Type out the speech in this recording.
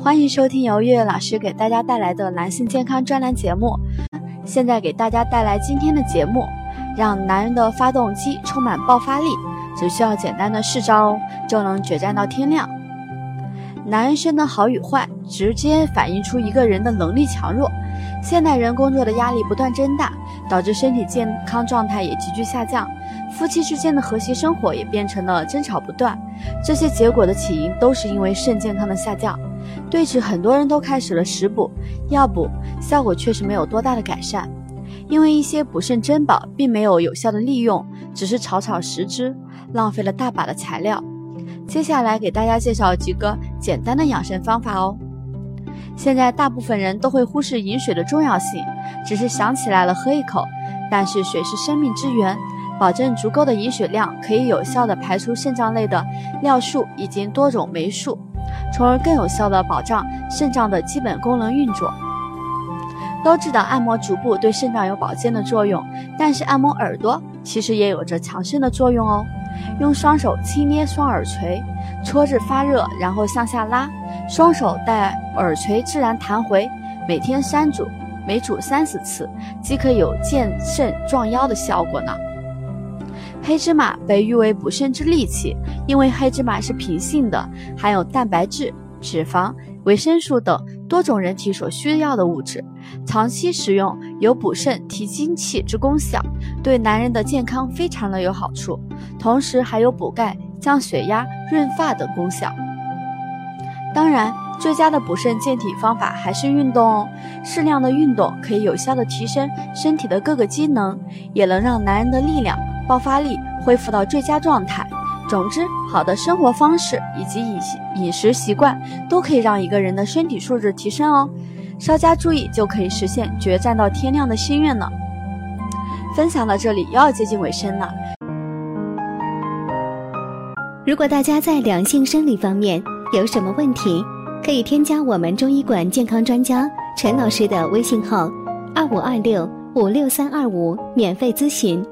欢迎收听由月月老师给大家带来的男性健康专栏节目。现在给大家带来今天的节目，让男人的发动机充满爆发力，只需要简单的四招哦，就能决战到天亮。男人生的好与坏，直接反映出一个人的能力强弱。现代人工作的压力不断增大，导致身体健康状态也急剧下降，夫妻之间的和谐生活也变成了争吵不断。这些结果的起因都是因为肾健康的下降。对此，很多人都开始了食补、药补，效果确实没有多大的改善。因为一些补肾珍宝并没有有效的利用，只是草草食之，浪费了大把的材料。接下来给大家介绍几个简单的养生方法哦。现在大部分人都会忽视饮水的重要性，只是想起来了喝一口。但是水是生命之源，保证足够的饮水量，可以有效的排出肾脏类的尿素以及多种霉素，从而更有效的保障肾脏的基本功能运作。都知道按摩足部对肾脏有保健的作用，但是按摩耳朵其实也有着强肾的作用哦。用双手轻捏双耳垂，搓至发热，然后向下拉。双手待耳垂自然弹回，每天三组，每组三十次，即可有健肾壮腰的效果呢。黑芝麻被誉为补肾之利器，因为黑芝麻是平性的，含有蛋白质、脂肪、维生素等多种人体所需要的物质，长期食用有补肾提精气之功效，对男人的健康非常的有好处，同时还有补钙、降血压、润发等功效。当然，最佳的补肾健体方法还是运动哦。适量的运动可以有效的提升身体的各个机能，也能让男人的力量、爆发力恢复到最佳状态。总之，好的生活方式以及饮饮食习惯都可以让一个人的身体素质提升哦。稍加注意就可以实现决战到天亮的心愿呢。分享到这里又要接近尾声了。如果大家在两性生理方面，有什么问题，可以添加我们中医馆健康专家陈老师的微信号：二五二六五六三二五，免费咨询。